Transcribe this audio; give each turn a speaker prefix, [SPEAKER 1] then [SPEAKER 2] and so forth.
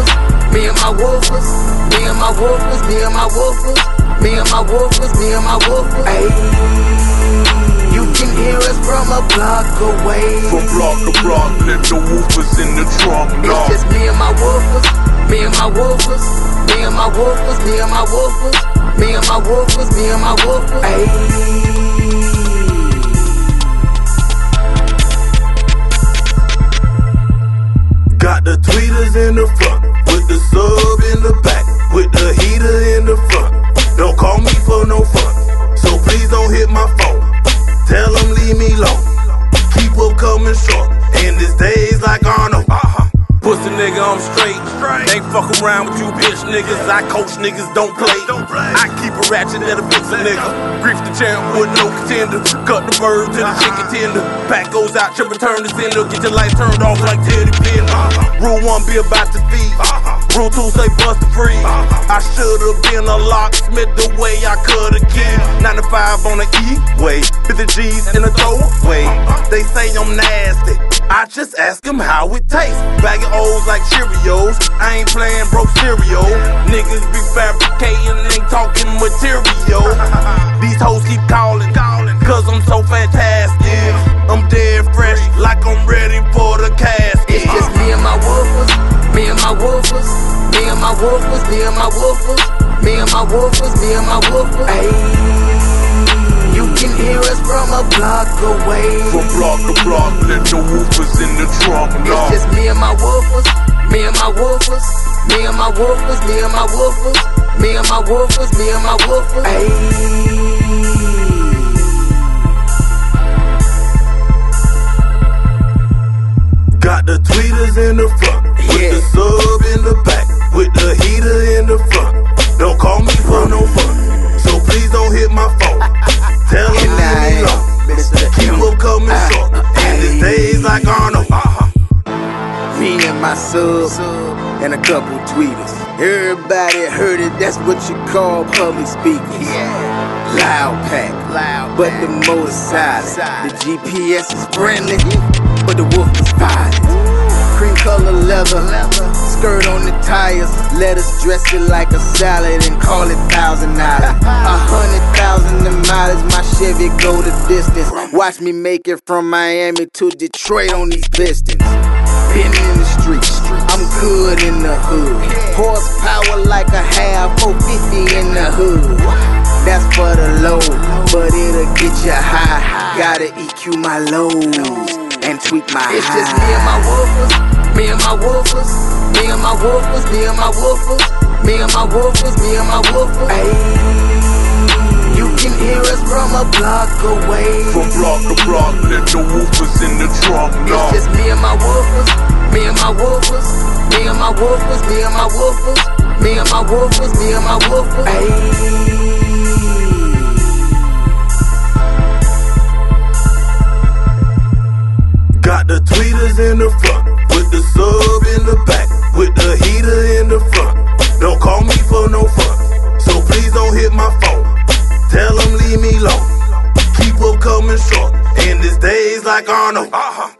[SPEAKER 1] woofers, me and my woofers, me and my woofers, me and my woofers, me and my woofers, me and my woofers. Ayy, you can hear us from a block away.
[SPEAKER 2] From block to block, let the woofers in the trunk
[SPEAKER 1] It's just me and my woofers, me and my woofers, me and my woofers, me and my woofers, me and my woofers, me and my woofers. Ayy.
[SPEAKER 2] Got the tweeters in the front, with the sub in the back, with the heater in the front. Don't call me for no fun, so please don't hit my phone. Tell them leave me alone. Keep up coming short, and this day's like Arnold. Uh-huh.
[SPEAKER 3] Pussy nigga, I'm straight. Ain't fuck around with you bitch niggas. I coach niggas, don't play. I keep a ratchet that'll fix a nigga. Grief the champ with no contender. Cut the bird to the chicken tender. Pack goes out, trip return to sender. Get your lights turned off like Teddy Bender. Rule one, be about to feed. Rule they bust free. I should've been a locksmith the way I could've kid. 95 on the E-way. 50 G's in the throwaway. They say I'm nasty. I just ask them how it tastes. Bag of O's like Cheerios. I ain't playing broke stereo. Niggas be fabricating, and talking material.
[SPEAKER 1] Me and my woofers, me and my woofers, me and my woofers. Ayy, you can hear us from a block away.
[SPEAKER 2] From block to block, let the woofers in the trunk
[SPEAKER 1] It's just me and my woofers, me and my woofers, me and my woofers, me and my woofers, me and my woofers, me and my woofers. Ayy.
[SPEAKER 2] Got the tweeters in the front, with
[SPEAKER 1] Yeah.
[SPEAKER 2] the sub in the back, with the heater in the front. Don't call me for no fun, so please don't hit my phone. Tell them leave me alone. Keep up coming short, and this day's like Arnold. Uh-huh.
[SPEAKER 4] Me and my sub and a couple tweeters. Everybody heard it, that's what you call public speakers. Loud pack, loud, but the motor silent. The GPS is friendly, but the wolf is violent. Cream color leather, the tires. Let us dress it like a salad and call it thousand dollars. A hundred thousand mileage, my Chevy go the distance. Watch me make it from Miami to Detroit on these pistons. Been in the streets, I'm good in the hood. Horsepower like a half 450 in the hood. That's for the low, but it'll get you high. Gotta EQ my lows and tweak my highs.
[SPEAKER 1] It's just me and my woofers, me and my woofers, me and my woofers, me and my woofers, me and my woofers, me and my woofers. Ayy, you can hear us from a block away.
[SPEAKER 2] From block to block, let the woofers in the trunk
[SPEAKER 1] It's just me and my woofers, me and my woofers, me and my woofers, me and my woofers, me and my woofers, me and my woofers. Ayy.
[SPEAKER 2] Got the tweeters in the front, with the sub in the back, with the heater in the front. Don't call me for no fun, so please don't hit my phone. Tell them leave me alone. Keep up coming short, and this day's like Arnold. Uh-huh.